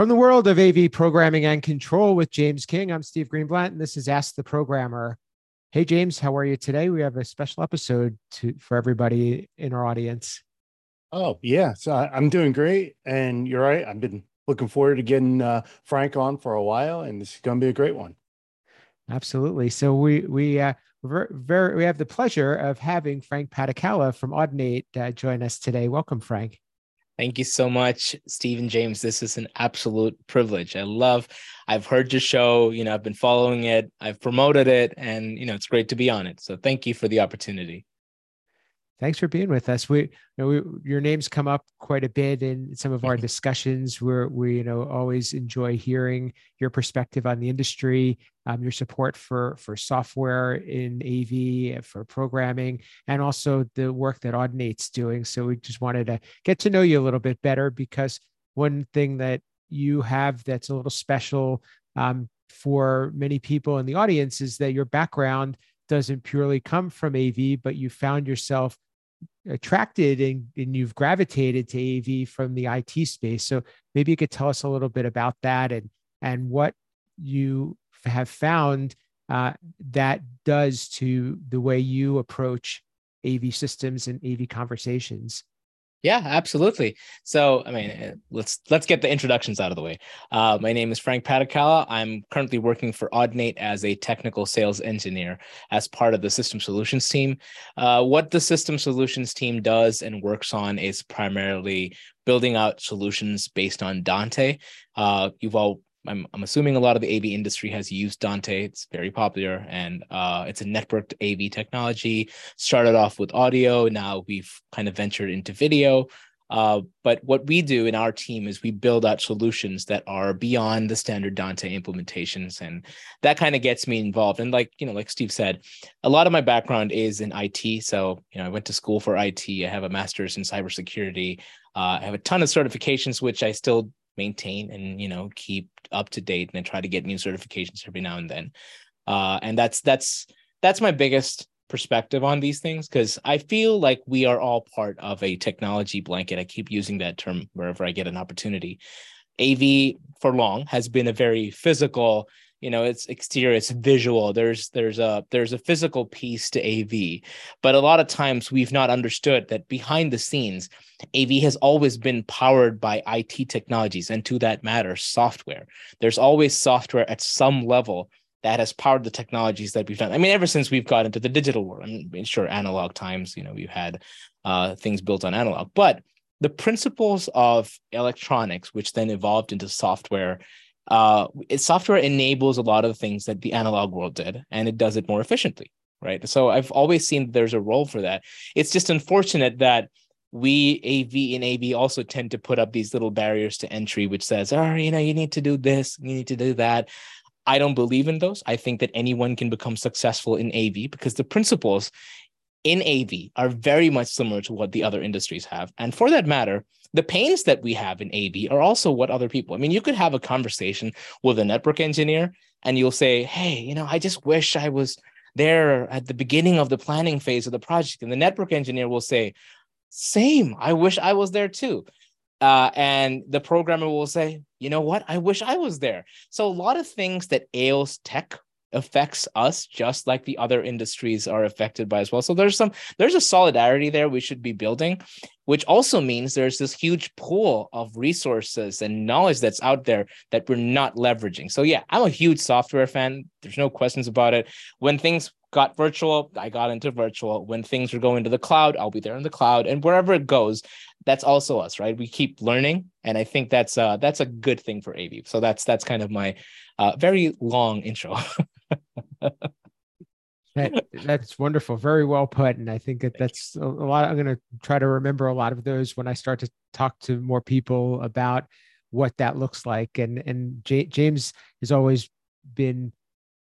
From the world of AV programming and control with James King, I'm Steve Greenblatt, and this is Ask the Programmer. Hey, James, how are you today? We have a special episode to, for everybody in our audience. Oh, yeah. So I'm doing great. And you're right. I've been looking forward to getting uh, Frank on for a while, and this is going to be a great one. Absolutely. So we, we, uh, very, we have the pleasure of having Frank Padikkala from Audinate uh, join us today. Welcome, Frank. Thank you so much, Stephen James. This is an absolute privilege. I love, I've heard your show, you know, I've been following it, I've promoted it, and, you know, it's great to be on it. So thank you for the opportunity thanks for being with us. We, you know, we, your names come up quite a bit in some of our discussions. Where we, you know, always enjoy hearing your perspective on the industry, um, your support for for software in AV, for programming, and also the work that Audinate's doing. So we just wanted to get to know you a little bit better because one thing that you have that's a little special um, for many people in the audience is that your background doesn't purely come from AV, but you found yourself attracted and, and you've gravitated to AV from the IT space. So maybe you could tell us a little bit about that and and what you have found uh, that does to the way you approach AV systems and AV conversations. Yeah, absolutely. So, I mean, eh, let's let's get the introductions out of the way. Uh, my name is Frank Padikkala. I'm currently working for Audinate as a technical sales engineer as part of the System Solutions team. Uh, what the System Solutions team does and works on is primarily building out solutions based on Dante. Uh, you've all I'm, I'm assuming a lot of the AV industry has used Dante. It's very popular and uh, it's a networked AV technology. Started off with audio. Now we've kind of ventured into video. Uh, but what we do in our team is we build out solutions that are beyond the standard Dante implementations, and that kind of gets me involved. And like you know, like Steve said, a lot of my background is in IT. So you know, I went to school for IT. I have a master's in cybersecurity. Uh, I have a ton of certifications, which I still maintain and you know keep up to date and try to get new certifications every now and then. Uh, and that's that's that's my biggest perspective on these things because i feel like we are all part of a technology blanket. I keep using that term wherever i get an opportunity. Av for long has been a very physical you know it's exterior it's visual there's there's a there's a physical piece to av but a lot of times we've not understood that behind the scenes av has always been powered by it technologies and to that matter software. There's always software at some level that has powered the technologies that we've done. I mean ever since we've got into the digital world i mean sure analog times you know we've had uh, things built on analog. But the principles of electronics which then evolved into software uh, software enables a lot of things that the analog world did, and it does it more efficiently, right? So I've always seen there's a role for that. It's just unfortunate that we AV and AV also tend to put up these little barriers to entry, which says, oh, you know, you need to do this, you need to do that. I don't believe in those. I think that anyone can become successful in AV because the principles in AV are very much similar to what the other industries have. And for that matter, the pains that we have in AV are also what other people. I mean, you could have a conversation with a network engineer and you'll say, "Hey, you know, I just wish I was there at the beginning of the planning phase of the project." And the network engineer will say, "Same. I wish I was there too." Uh, and the programmer will say, "You know what? I wish I was there." So a lot of things that ails tech affects us just like the other industries are affected by as well. So there's some there's a solidarity there we should be building which also means there's this huge pool of resources and knowledge that's out there that we're not leveraging. So yeah i'm a huge software fan. There's no questions about it. When things got virtual i got into virtual. When things are going to the cloud i'll be there in the cloud. And wherever it goes that's also us right? We keep learning. And i think that's uh that's a good thing for av so that's that's kind of my uh, very long intro that, that's wonderful. Very well put. And I think that that's a, lot. I'm going to try to remember a lot of those when I start to talk to more people about what that looks like. And and J- James has always been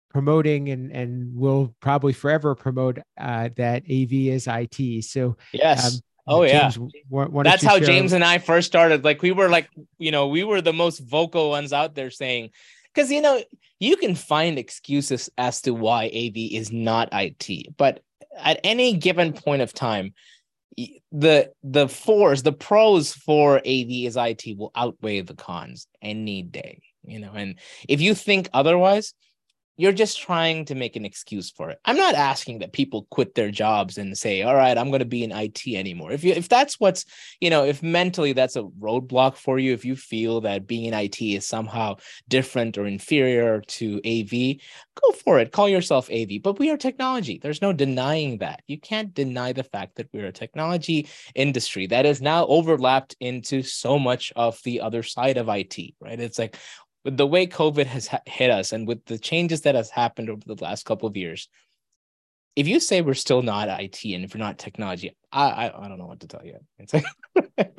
promoting and and will probably forever promote uh, that AV is IT. So yes. Um, Oh James, yeah, that's how share? James and I first started. Like we were like, you know, we were the most vocal ones out there saying, because you know you can find excuses as to why AV is not IT, but at any given point of time, the the fours, the pros for AV is IT will outweigh the cons any day, you know. And if you think otherwise, you're just trying to make an excuse for it. I'm not asking that people quit their jobs and say, "All right, I'm going to be in IT anymore." If you if that's what's, you know, if mentally that's a roadblock for you, if you feel that being in IT is somehow different or inferior to AV, go for it. Call yourself AV. But we are technology. There's no denying that. You can't deny the fact that we're a technology industry that is now overlapped into so much of the other side of IT, right? It's like with the way COVID has hit us and with the changes that has happened over the last couple of years, if you say we're still not IT and if we're not technology, I I, I don't know what to tell you. Like,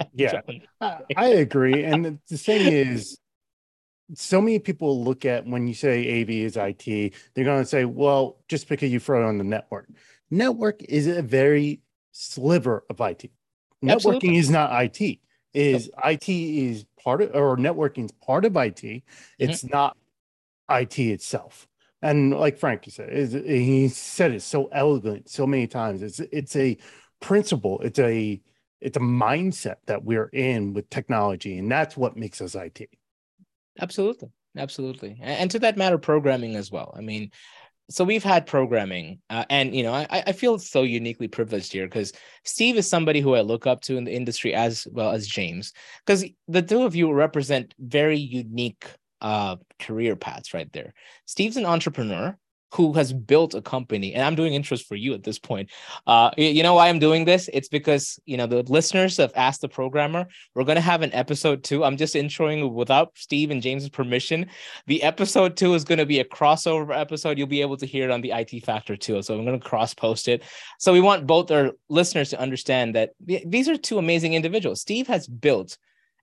yeah, I, I agree. And the thing is, so many people look at when you say AV is IT, they're going to say, well, just because you throw it on the network. Network is a very sliver of IT. Networking Absolutely. is not IT. Is IT is part of or networking is part of IT. Mm-hmm. It's mm-hmm. not IT itself. And like Frank said, he said it so elegant so many times. It's it's a principle. It's a it's a mindset that we're in with technology, and that's what makes us IT. Absolutely, absolutely, and to that matter, programming as well. I mean, so we've had programming uh, and you know I, I feel so uniquely privileged here because steve is somebody who i look up to in the industry as well as james. Because the two of you represent very unique uh, career paths right there. Steve's an entrepreneur who has built a company and i'm doing interest for you at this point. Uh, you know why i'm doing this? It's because you know the listeners have asked the programmer we're going to have an episode two. I'm just introing without steve and james's permission. The episode two is going to be a crossover episode. You'll be able to hear it on the it factor too so i'm going to cross post it. So we want both our listeners to understand that these are two amazing individuals. Steve has built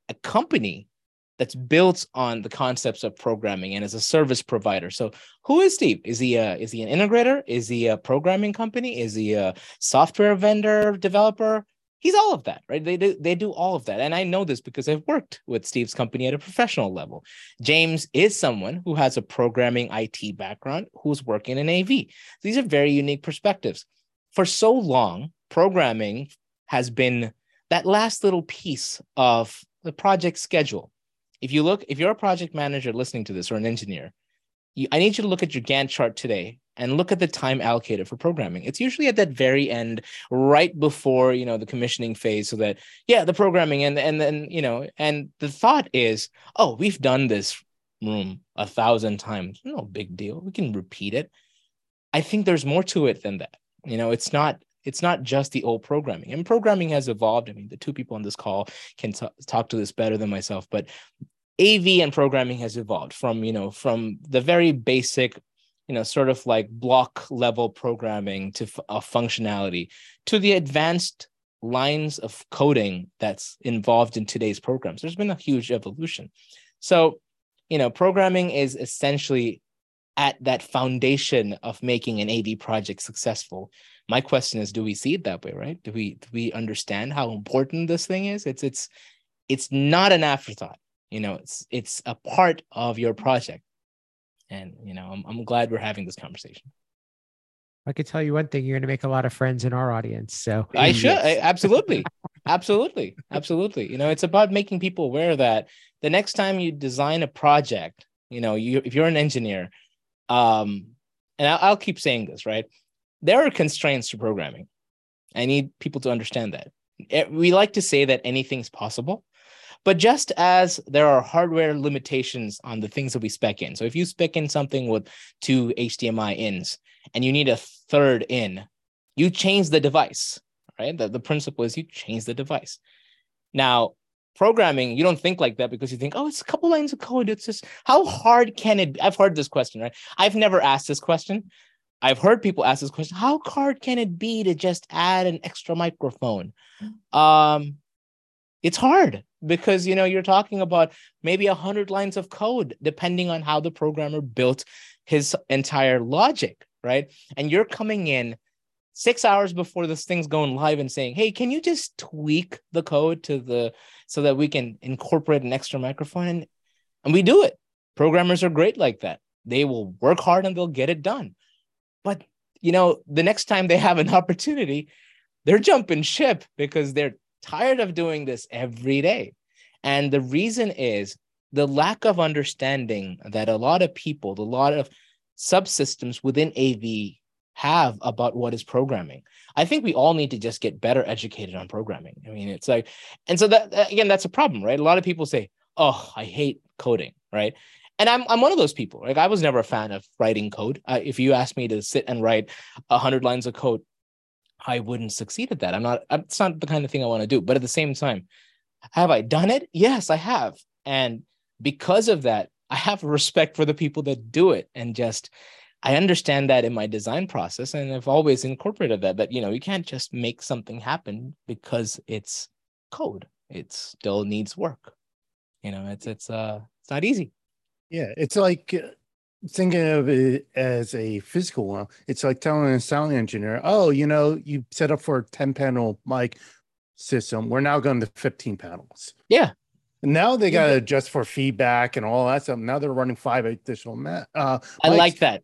a company that's built on the concepts of programming and as a service provider. So, who is Steve? Is he a, is he an integrator? Is he a programming company? Is he a software vendor developer? He's all of that, right? They do they do all of that, and I know this because I've worked with Steve's company at a professional level. James is someone who has a programming IT background who's working in AV. These are very unique perspectives. For so long, programming has been that last little piece of the project schedule if you look, if you're a project manager listening to this or an engineer, you, I need you to look at your Gantt chart today and look at the time allocated for programming. It's usually at that very end, right before you know the commissioning phase, so that yeah, the programming and and then you know, and the thought is, oh, we've done this room a thousand times, no big deal, we can repeat it. I think there's more to it than that. You know, it's not it's not just the old programming and programming has evolved i mean the two people on this call can t- talk to this better than myself but av and programming has evolved from you know from the very basic you know sort of like block level programming to uh, functionality to the advanced lines of coding that's involved in today's programs. There's been a huge evolution. So you know programming is essentially at that foundation of making an av project successful. My question is do we see it that way right? Do we do we understand how important this thing is? It's it's it's not an afterthought you know it's it's a part of your project. And you know i'm, I'm glad we're having this conversation. I could tell you one thing you're going to make a lot of friends in our audience so. I should I, absolutely absolutely absolutely. You know it's about making people aware that the next time you design a project you know you if you're an engineer um and I'll, I'll keep saying this right? There are constraints to programming. I need people to understand that. Eh, we like to say that anything's possible, but just as there are hardware limitations on the things that we spec in. So if you spec in something with two HDMI ins and you need a third in, you change the device, right? The, the principle is you change the device. Now, programming, you don't think like that because you think, oh, it's a couple lines of code. It's just how hard can it be? I've heard this question, right? I've never asked this question, I've heard people ask this question: How hard can it be to just add an extra microphone? Um, it's hard because you know you're talking about maybe a hundred lines of code, depending on how the programmer built his entire logic, right? And you're coming in six hours before this thing's going live and saying, "Hey, can you just tweak the code to the so that we can incorporate an extra microphone?" And, and we do it. Programmers are great like that. They will work hard and they'll get it done. But you know, the next time they have an opportunity, they're jumping ship because they're tired of doing this every day. And the reason is the lack of understanding that a lot of people, a lot of subsystems within AV have about what is programming. I think we all need to just get better educated on programming. I mean, it's like, and so that again, that's a problem, right? A lot of people say, "Oh, I hate coding," right? And I'm I'm one of those people. Like I was never a fan of writing code. Uh, if you asked me to sit and write a hundred lines of code, I wouldn't succeed at that. I'm not. It's not the kind of thing I want to do. But at the same time, have I done it? Yes, I have. And because of that, I have respect for the people that do it and just I understand that in my design process, and I've always incorporated that. That you know, you can't just make something happen because it's code. It still needs work. You know, it's it's uh it's not easy. Yeah, it's like uh, thinking of it as a physical one. It's like telling a sound engineer, "Oh, you know, you set up for a ten panel mic system. We're now going to fifteen panels." Yeah, now they got to adjust for feedback and all that stuff. Now they're running five additional. Ma- uh, I like that.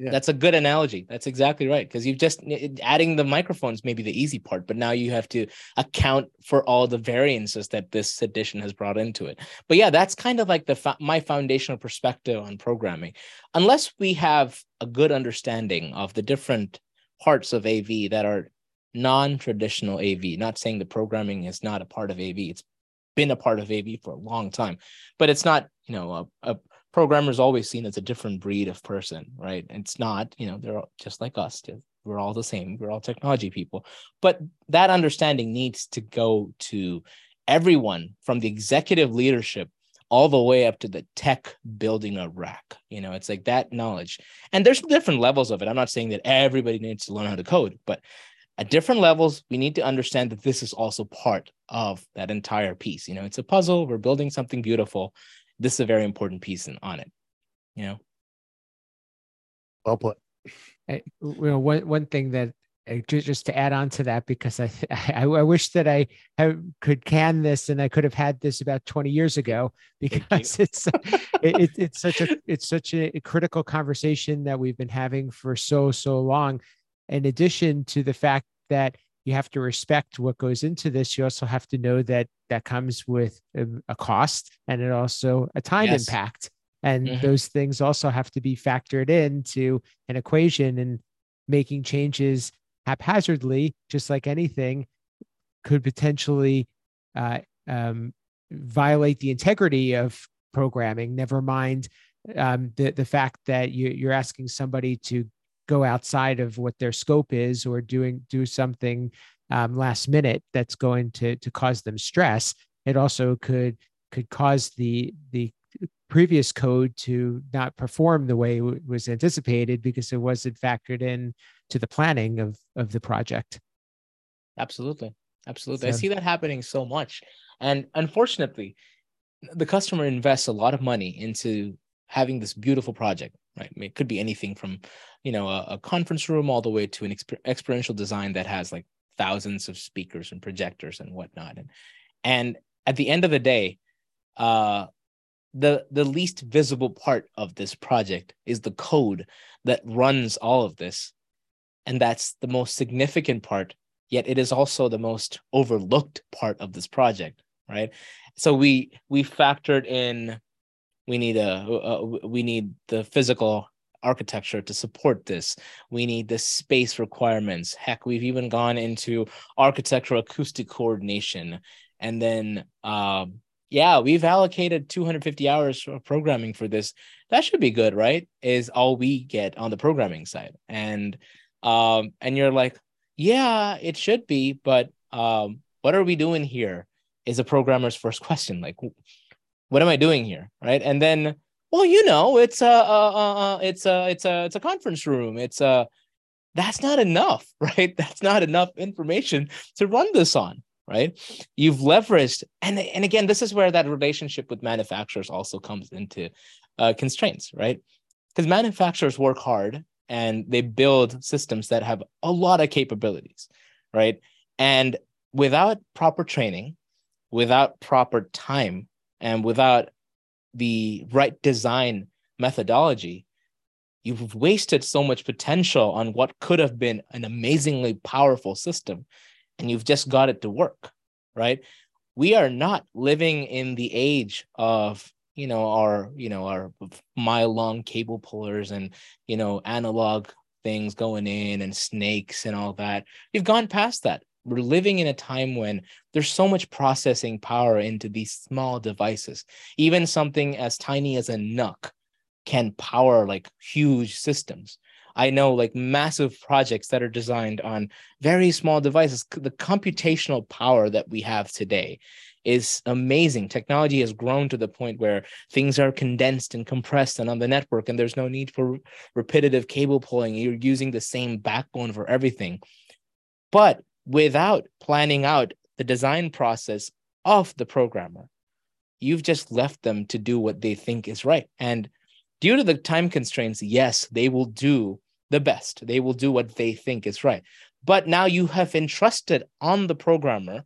Yeah. That's a good analogy. That's exactly right. Because you've just adding the microphones may be the easy part, but now you have to account for all the variances that this edition has brought into it. But yeah, that's kind of like the my foundational perspective on programming. Unless we have a good understanding of the different parts of AV that are non-traditional AV, not saying the programming is not a part of AV. It's been a part of AV for a long time, but it's not, you know, a, a programmer is always seen as a different breed of person, right? It's not, you know, they're just like us. We're all the same. We're all technology people. But that understanding needs to go to everyone from the executive leadership all the way up to the tech building a rack. You know, it's like that knowledge. And there's different levels of it. I'm not saying that everybody needs to learn how to code, but at different levels, we need to understand that this is also part of that entire piece. You know, it's a puzzle. We're building something beautiful this is a very important piece in, on it you know? Well put. I, you know one one thing that uh, just to add on to that because I, I, I wish that I have, could can this and I could have had this about 20 years ago because it's it, it's such a it's such a critical conversation that we've been having for so so long. In addition to the fact that you have to respect what goes into this. You also have to know that that comes with a, cost and it also a time yes. impact. And mm-hmm. those things also have to be factored into an equation and making changes haphazardly, just like anything, could potentially uh, um, violate the integrity of programming. Never mind um, the the fact that you, you're asking somebody to go outside of what their scope is or doing do something um, last minute that's going to to cause them stress it also could could cause the the previous code to not perform the way it was anticipated because it wasn't factored in to the planning of of the project. Absolutely. Absolutely. So, i see that happening so much. And unfortunately the customer invests a lot of money into having this beautiful project right? It could be anything from you know a, a conference room all the way to an exper- experiential design that has like thousands of speakers and projectors and whatnot. And and at the end of the day uh the the least visible part of this project is the code that runs all of this. And that's the most significant part yet it is also the most overlooked part of this project right? So we we factored in we need a, a we need the physical architecture to support this. We need the space requirements. Heck, we've even gone into architectural acoustic coordination. And then, um, yeah, we've allocated 250 hours of programming for this. That should be good, right? Is all we get on the programming side. And um, and you're like, yeah, it should be, but um, what are we doing here? Is a programmer's first question. Like, what am I doing here? Right. And then well, you know, it's a, uh, uh, it's a, it's a, it's a conference room. It's a, that's not enough, right? That's not enough information to run this on, right? You've leveraged, and and again, this is where that relationship with manufacturers also comes into uh, constraints, right? Because manufacturers work hard and they build systems that have a lot of capabilities, right? And without proper training, without proper time, and without the right design methodology, you've wasted so much potential on what could have been an amazingly powerful system. and you've just got it to work, right? We are not living in the age of you know our you know our mile long cable pullers and you know analog things going in and snakes and all that. We've gone past that. We're living in a time when there's so much processing power into these small devices. Even something as tiny as a NUC can power like huge systems. I know like massive projects that are designed on very small devices. The computational power that we have today is amazing. Technology has grown to the point where things are condensed and compressed and on the network, and there's no need for repetitive cable pulling. You're using the same backbone for everything. But without planning out the design process of the programmer, you've just left them to do what they think is right. And due to the time constraints, yes, they will do the best. They will do what they think is right. But now you have entrusted on the programmer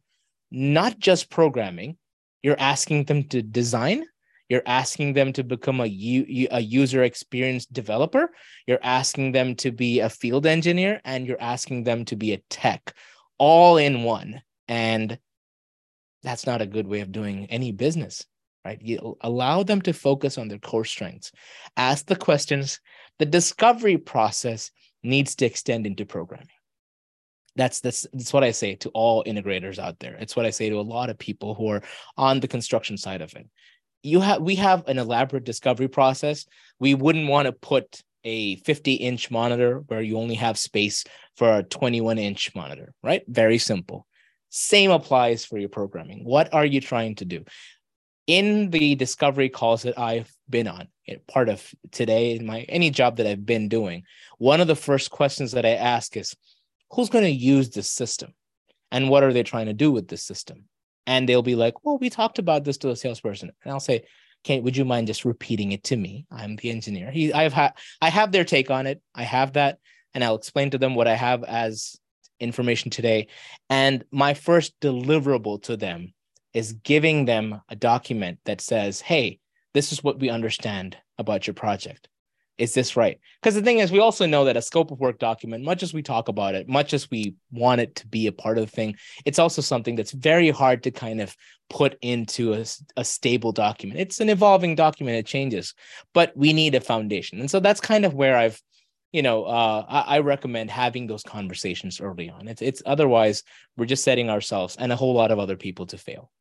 not just programming, you're asking them to design, you're asking them to become a, u- a user experience developer, you're asking them to be a field engineer, and you're asking them to be a tech all in one. And that's not a good way of doing any business, right? You allow them to focus on their core strengths, ask the questions. The discovery process needs to extend into programming that's that's that's what I say to all integrators out there. It's what I say to a lot of people who are on the construction side of it. You have we have an elaborate discovery process. We wouldn't want to put a 50 inch monitor where you only have space for a 21 inch monitor, right? Very simple. Same applies for your programming. What are you trying to do? In the discovery calls that I've been on, eh, part of today, in my any job that I've been doing, one of the first questions that I ask is, who's going to use this system and what are they trying to do with this system and they'll be like well we talked about this to a salesperson and i'll say "Can would you mind just repeating it to me i'm the engineer he i've had i have their take on it i have that and i'll explain to them what i have as information today and my first deliverable to them is giving them a document that says hey this is what we understand about your project is this right? Because the thing is, we also know that a scope of work document, much as we talk about it, much as we want it to be a part of the thing, it's also something that's very hard to kind of put into a, a stable document. It's an evolving document, it changes, but we need a foundation. And so that's kind of where I've, you know, uh, I, I recommend having those conversations early on. It's, it's otherwise we're just setting ourselves and a whole lot of other people to fail.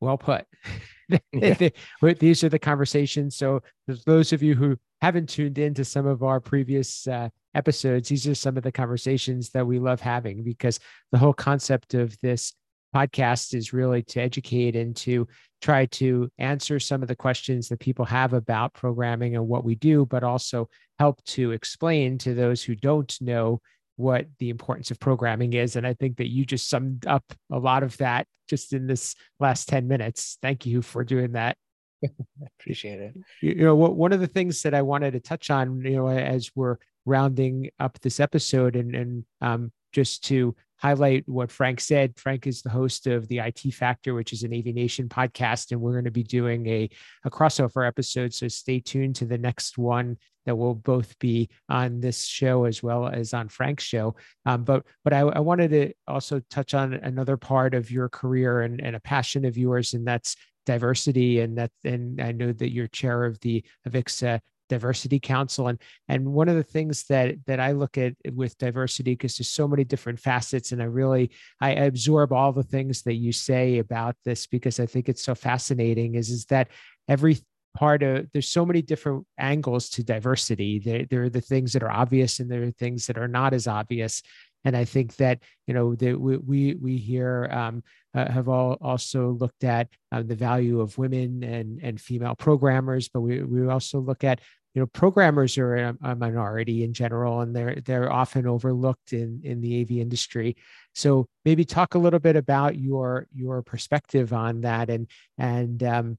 Well put. Yeah. These are the conversations. So, those of you who haven't tuned in to some of our previous uh, episodes, these are some of the conversations that we love having because the whole concept of this podcast is really to educate and to try to answer some of the questions that people have about programming and what we do, but also help to explain to those who don't know what the importance of programming is. And I think that you just summed up a lot of that just in this last 10 minutes. Thank you for doing that. I appreciate it. You, you know, what, one of the things that I wanted to touch on, you know, as we're rounding up this episode and, and um, just to highlight what Frank said. Frank is the host of the IT Factor, which is an aviation podcast, and we're going to be doing a, a crossover episode. So stay tuned to the next one that will both be on this show as well as on Frank's show. Um, but but I, I, wanted to also touch on another part of your career and, and a passion of yours, and that's diversity. And that and I know that you're chair of the Avixa diversity council. And and one of the things that that i look at with diversity because there's so many different facets and i really i absorb all the things that you say about this because i think it's so fascinating is is that every part of there's so many different angles to diversity. There, there are the things that are obvious and there are things that are not as obvious. And I think that you know that we we, we here um, uh, have all also looked at uh, the value of women and and female programmers, but we we also look at you know programmers are a, a, minority in general and they're they're often overlooked in in the AV industry. So maybe talk a little bit about your your perspective on that and and um,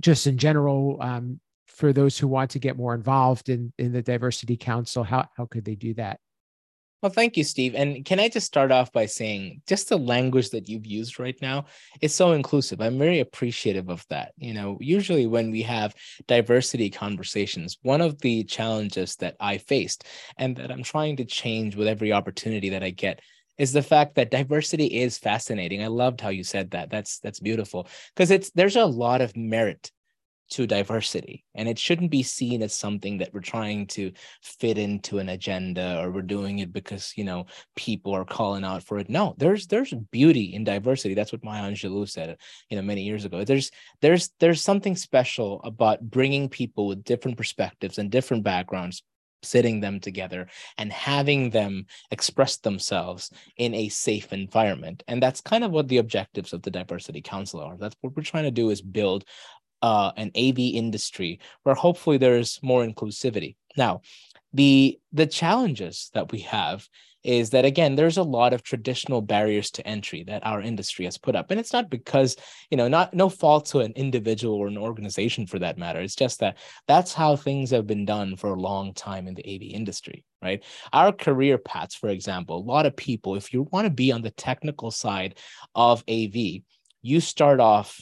just in general um, for those who want to get more involved in in the diversity council how how could they do that Well, thank you, Steve. And can I just start off by saying just the language that you've used right now is so inclusive. I'm very appreciative of that. You know, usually when we have diversity conversations, one of the challenges that I faced and that I'm trying to change with every opportunity that I get is the fact that diversity is fascinating. I loved how you said that. That's that's beautiful because it's there's a lot of merit to diversity. And it shouldn't be seen as something that we're trying to fit into an agenda or we're doing it because you know people are calling out for it. No there's there's beauty in diversity. That's what maya angelou said you know many years ago. There's there's there's something special about bringing people with different perspectives and different backgrounds sitting them together and having them express themselves in a safe environment. And that's kind of what the objectives of the diversity council are. That's what we're trying to do is build uh, an AV industry where hopefully there's more inclusivity. Now, the the challenges that we have is that again there's a lot of traditional barriers to entry that our industry has put up. And it's not because you know not no fault to an individual or an organization for that matter. It's just that that's how things have been done for a long time in the AV industry right? Our career paths for example a lot of people if you want to be on the technical side of AV you start off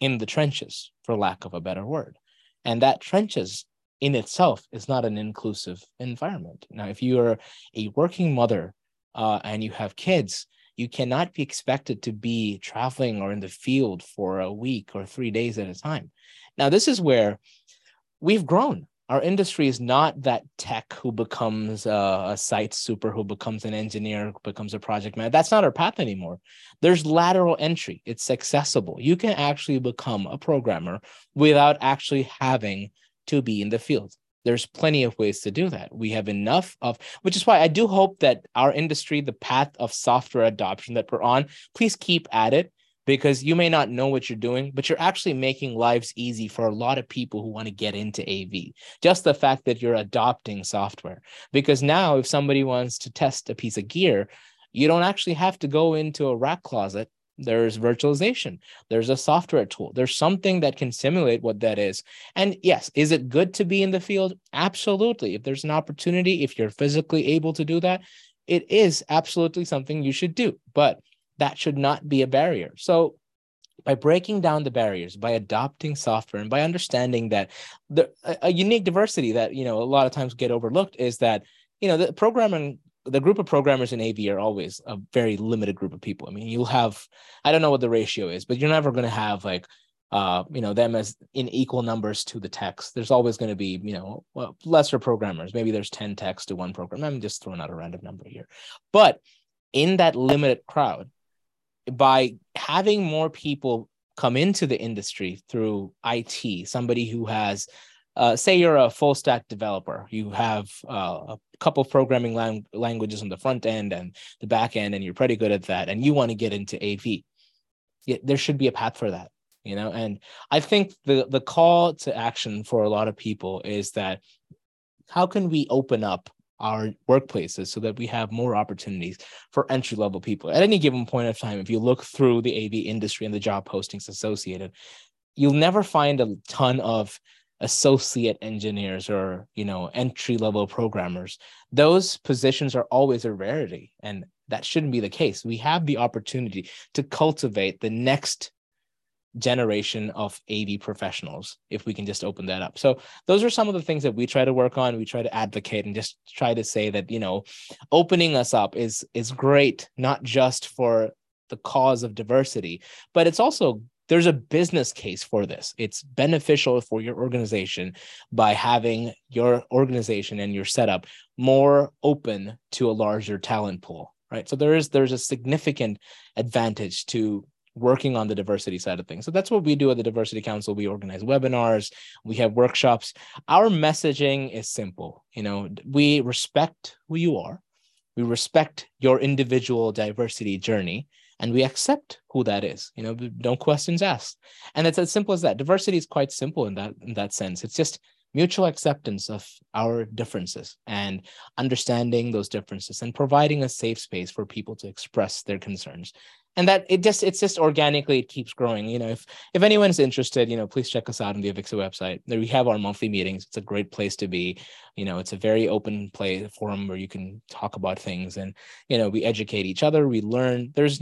in the trenches, for lack of a better word. And that trenches in itself is not an inclusive environment. Now, if you are a working mother uh, and you have kids, you cannot be expected to be traveling or in the field for a week or three days at a time. Now, this is where we've grown our industry is not that tech who becomes a, a, site super who becomes an engineer who becomes a project manager. That's not our path anymore. There's lateral entry. It's accessible. You can actually become a programmer without actually having to be in the field. There's plenty of ways to do that. We have enough of which is why i do hope that our industry the path of software adoption that we're on please keep at it because you may not know what you're doing, but you're actually making lives easy for a lot of people who want to get into AV. Just the fact that you're adopting software. Because now, if somebody wants to test a piece of gear, you don't actually have to go into a rack closet. There's virtualization, there's a software tool, there's something that can simulate what that is. And yes, is it good to be in the field? Absolutely. If there's an opportunity, if you're physically able to do that, it is absolutely something you should do. But that should not be a barrier. So by breaking down the barriers, by adopting software, and by understanding that the a, a unique diversity that you know a lot of times get overlooked is that you know the programming the group of programmers in AV are always a very limited group of people. I mean, you'll have I don't know what the ratio is, but you're never going to have like uh you know them as in equal numbers to the text. there's always going to be you know well, lesser programmers maybe there's 10 techs to one program i'm just throwing out a random number here but in that limited crowd by having more people come into the industry through IT, somebody who has, uh, say, you're a full stack developer, you have uh, a couple programming lang- languages on the front end and the back end, and you're pretty good at that, and you want to get into AV. Yeah, there should be a path for that, you know. And I think the the call to action for a lot of people is that how can we open up our workplaces so that we have more opportunities for entry level people. At any given point of time if you look through the av industry and the job postings associated you'll never find a ton of associate engineers or you know entry level programmers. Those positions are always a rarity and that shouldn't be the case. We have the opportunity to cultivate the next generation of AV professionals if we can just open that up. So those are some of the things that we try to work on. We try to advocate and just try to say that, you know, opening us up is is great not just for the cause of diversity, but it's also there's a business case for this. It's beneficial for your organization by having your organization and your setup more open to a larger talent pool, right? So there is there's a significant advantage to working on the diversity side of things. So that's what we do at the Diversity Council. We organize webinars, we have workshops. Our messaging is simple. You know, we respect who you are, we respect your individual diversity journey, and we accept who that is. You know, no questions asked. And it's as simple as that. Diversity is quite simple in that in that sense. It's just mutual acceptance of our differences and understanding those differences and providing a safe space for people to express their concerns and that it just it's just organically it keeps growing you know if if anyone's interested you know please check us out on the avixa website. There we have our monthly meetings. It's a great place to be. You know it's a very open play forum where you can talk about things and you know we educate each other we learn. There's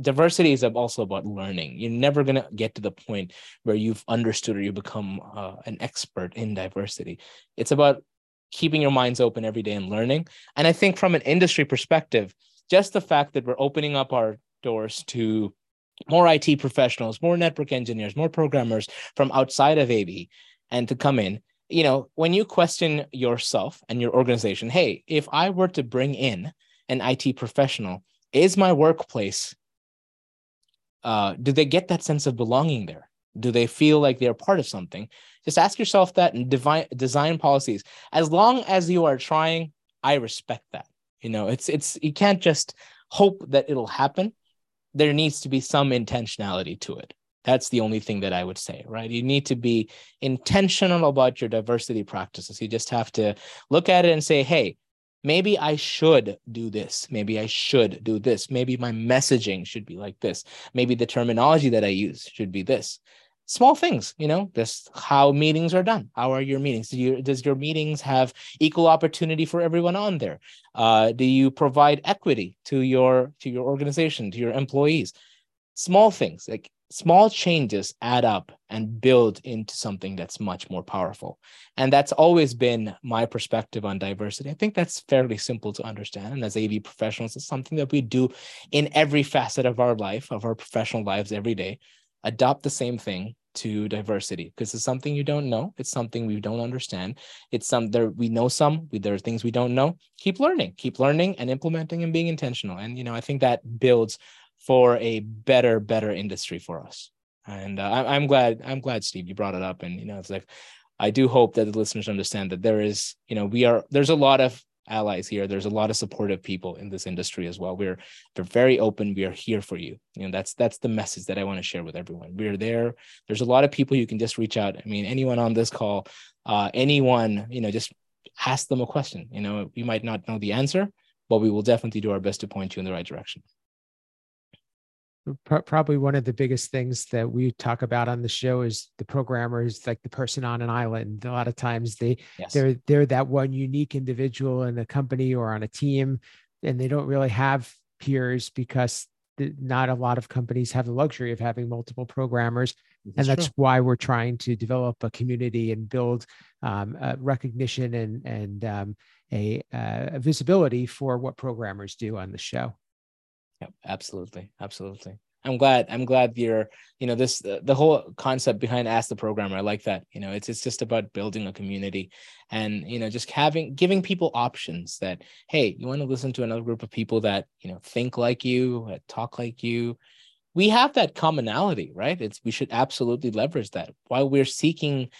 diversity is also about learning. You're never going to get to the point where you've understood or you become uh, an expert in diversity. It's about keeping your minds open every day and learning. And i think from an industry perspective just the fact that we're opening up our doors to more IT professionals, more network engineers, more programmers from outside of AV and to come in. You know, when you question yourself and your organization, hey, if I were to bring in an IT professional, is my workplace, uh, do they get that sense of belonging there? Do they feel like they're part of something? Just ask yourself that and design policies. As long as you are trying, I respect that. You know, it's it's you can't just hope that it'll happen there needs to be some intentionality to it. That's the only thing that I would say, right? You need to be intentional about your diversity practices. You just have to look at it and say, hey, maybe I should do this. Maybe I should do this. Maybe my messaging should be like this. Maybe the terminology that I use should be this small things you know just how meetings are done. How are your meetings? Do you does your meetings have equal opportunity for everyone on there? Uh, do you provide equity to your to your organization to your employees? Small things like small changes add up and build into something that's much more powerful. And that's always been my perspective on diversity. I think that's fairly simple to understand. And as av professionals it's something that we do in every facet of our life of our professional lives every day adopt the same thing to diversity because it's something you don't know it's something we don't understand it's some there we know some we, there are things we don't know. Keep learning keep learning and implementing and being intentional. And you know i think that builds for a better better industry for us. And uh, I, i'm glad i'm glad steve you brought it up and you know it's like i do hope that the listeners understand that there is you know we are there's a lot of allies here. There's a lot of supportive people in this industry as well. We're we're very open. We are here for you. You know, that's that's the message that I want to share with everyone. We're there. There's a lot of people you can just reach out. I mean, anyone on this call, uh, anyone, you know, just ask them a question. You know, we might not know the answer, but we will definitely do our best to point you in the right direction probably one of the biggest things that we talk about on the show is the programmers like the person on an island a lot of times they yes. they're they're that one unique individual in a company or on a team and they don't really have peers because not a lot of companies have the luxury of having multiple programmers that's and that's true. why we're trying to develop a community and build um, recognition and and um, a, uh, a visibility for what programmers do on the show Yep, absolutely, absolutely. I'm glad. I'm glad you're. You know, this the, the whole concept behind Ask the Programmer. I like that. You know, it's it's just about building a community, and you know, just having giving people options. That hey, you want to listen to another group of people that you know think like you, talk like you. We have that commonality, right? It's we should absolutely leverage that while we're seeking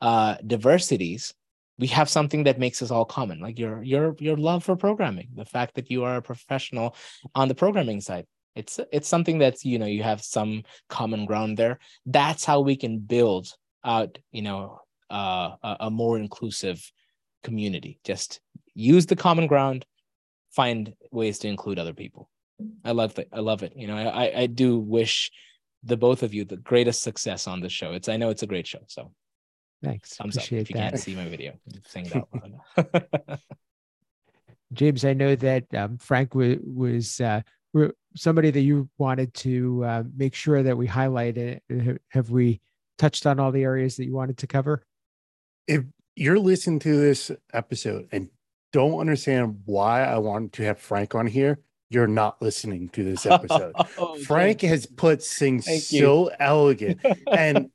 uh, diversities we have something that makes us all common like your your your love for programming the fact that you are a professional on the programming side. It's it's something that's you know you have some common ground there. That's how we can build out you know uh, a, a more inclusive community. Just use the common ground find ways to include other people. I love that i love it. You know i i do wish the both of you the greatest success on this show. It's i know it's a great show so Thanks. Thumbs Appreciate up if you that. can't see my video. saying that James, I know that um, Frank w- was uh, somebody that you wanted to uh, make sure that we highlighted. Have we touched on all the areas that you wanted to cover? If you're listening to this episode and don't understand why I wanted to have Frank on here, you're not listening to this episode. oh, Frank has put things so elegant and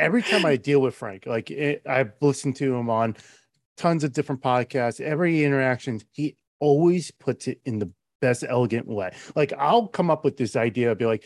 every time I deal with Frank, like it, I've listened to him on tons of different podcasts, every interaction, he always puts it in the best elegant way. Like I'll come up with this idea, I'll be like,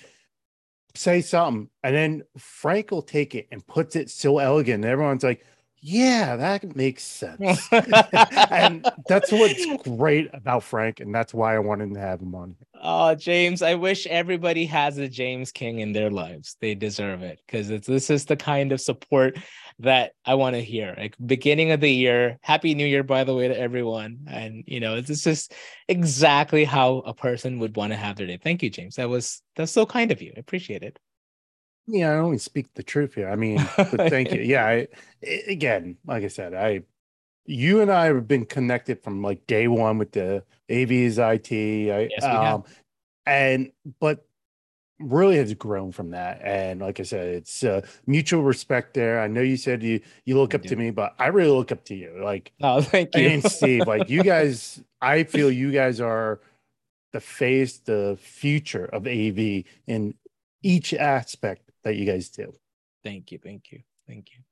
say something, and then Frank will take it and puts it so elegant, and everyone's like, yeah, that makes sense. and that's what's great about Frank, and that's why I wanted to have him on. Oh, James, I wish everybody has a James King in their lives. They deserve it because it's this is the kind of support that I want to hear. Like beginning of the year, happy new year, by the way, to everyone. And you know, it's just exactly how a person would want to have their day. Thank you, James. That was that's so kind of you. I appreciate it. Yeah, I only speak the truth here. I mean, thank you. Yeah, I, again, like I said, I you and I have been connected from like day one with the AV's IT. I, yes, um, and but really has grown from that. And like I said, it's uh, mutual respect there. I know you said you you look up to me, but I really look up to you. Like, oh, thank you, and Steve. Like you guys, I feel you guys are the face, the future of AV in each aspect that you guys do. Thank you, thank you, thank you.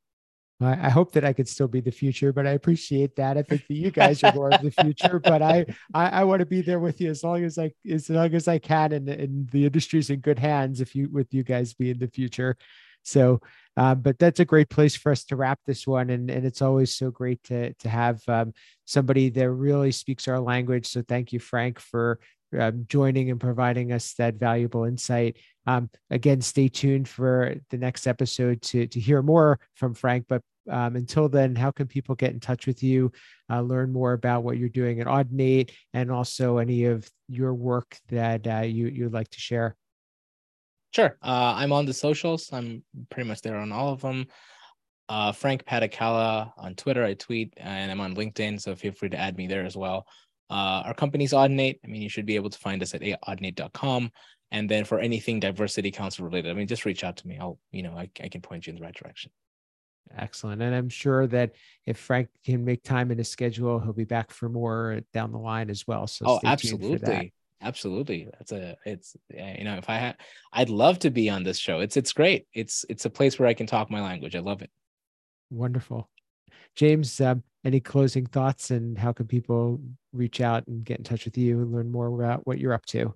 I hope that I could still be the future, but I appreciate that. I think that you guys are more of the future, but I, I, I want to be there with you as long as I, as long as I can. And, and the industry's in good hands if you, with you guys being the future. So, uh, but that's a great place for us to wrap this one. And, and it's always so great to, to have um, somebody that really speaks our language. So thank you, Frank, for um, joining and providing us that valuable insight. Um, again, stay tuned for the next episode to, to hear more from Frank. But um, until then, how can people get in touch with you, uh, learn more about what you're doing at Audinate, and also any of your work that uh, you you'd like to share? Sure. Uh, I'm on the socials. I'm pretty much there on all of them. Uh, Frank Padikkala on Twitter. I tweet, and I'm on LinkedIn. So feel free to add me there as well. Uh, our company's Audinate. I mean, you should be able to find us at audinate.com. And then for anything diversity council related, I mean, just reach out to me. I'll, you know, I, I can point you in the right direction. Excellent. And I'm sure that if Frank can make time in his schedule, he'll be back for more down the line as well. So oh, absolutely. Absolutely. That's a it's you know, if I had I'd love to be on this show. It's it's great. It's it's a place where I can talk my language. I love it. Wonderful. James, um, any closing thoughts and how can people reach out and get in touch with you and learn more about what you're up to?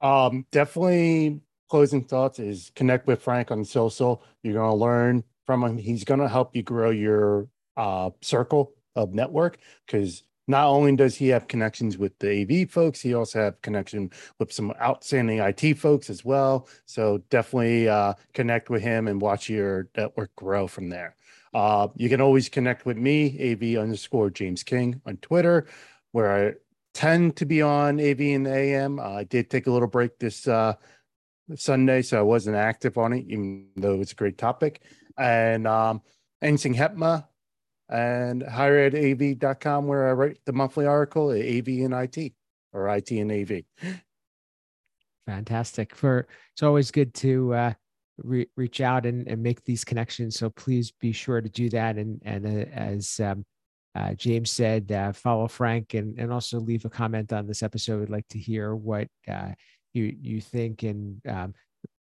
Um, definitely closing thoughts is connect with Frank on social. You're going to learn from him. He's going to help you grow your uh, circle of network because not only does he have connections with the AV folks, he also have connection with some outstanding IT folks as well. So definitely uh, connect with him and watch your network grow from there. Uh, you can always connect with me, AV underscore James King on Twitter, where I tend to be on AV and AM. Uh, I did take a little break this uh, Sunday, so I wasn't active on it, even though it's a great topic. And um, Ensing HETMA and higheredav.com, where I write the monthly article, AV and IT or IT and AV. Fantastic. For it's always good to uh, re- reach out and, and make these connections. So please be sure to do that. And and uh, as um, uh, James said, uh, follow Frank and and also leave a comment on this episode. We'd like to hear what uh, you you think. And um,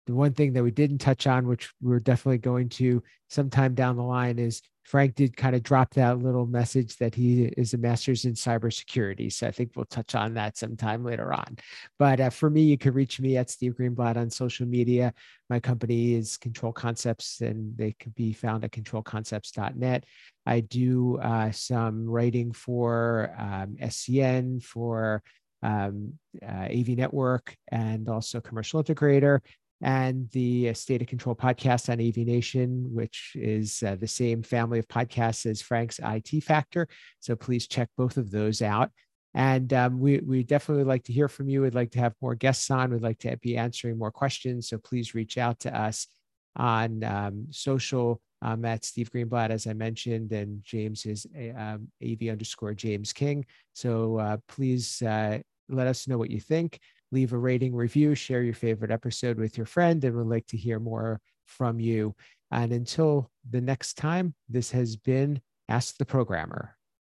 the one thing that we didn't touch on, which we're definitely going to sometime down the line, is Frank did kind of drop that little message that he is a master's in cybersecurity. So I think we'll touch on that sometime later on. But uh, for me, you can reach me at Steve Greenblatt on social media. My company is Control Concepts, and they can be found at controlconcepts.net. I do uh, some writing for um, SCN, for um, uh, AV Network, and also Commercial Integrator and the State of Control podcast on AV Nation, which is uh, the same family of podcasts as Frank's IT Factor. So please check both of those out. And um, we, we definitely would like to hear from you. We'd like to have more guests on. We'd like to be answering more questions. So please reach out to us on um, social um, at Steve Greenblatt, as I mentioned, and James is um, AV underscore James King. So uh, please uh, let us know what you think leave a rating review, share your favorite episode with your friend, and we'd like to hear more from you. And until the next time, this has been Ask the Programmer.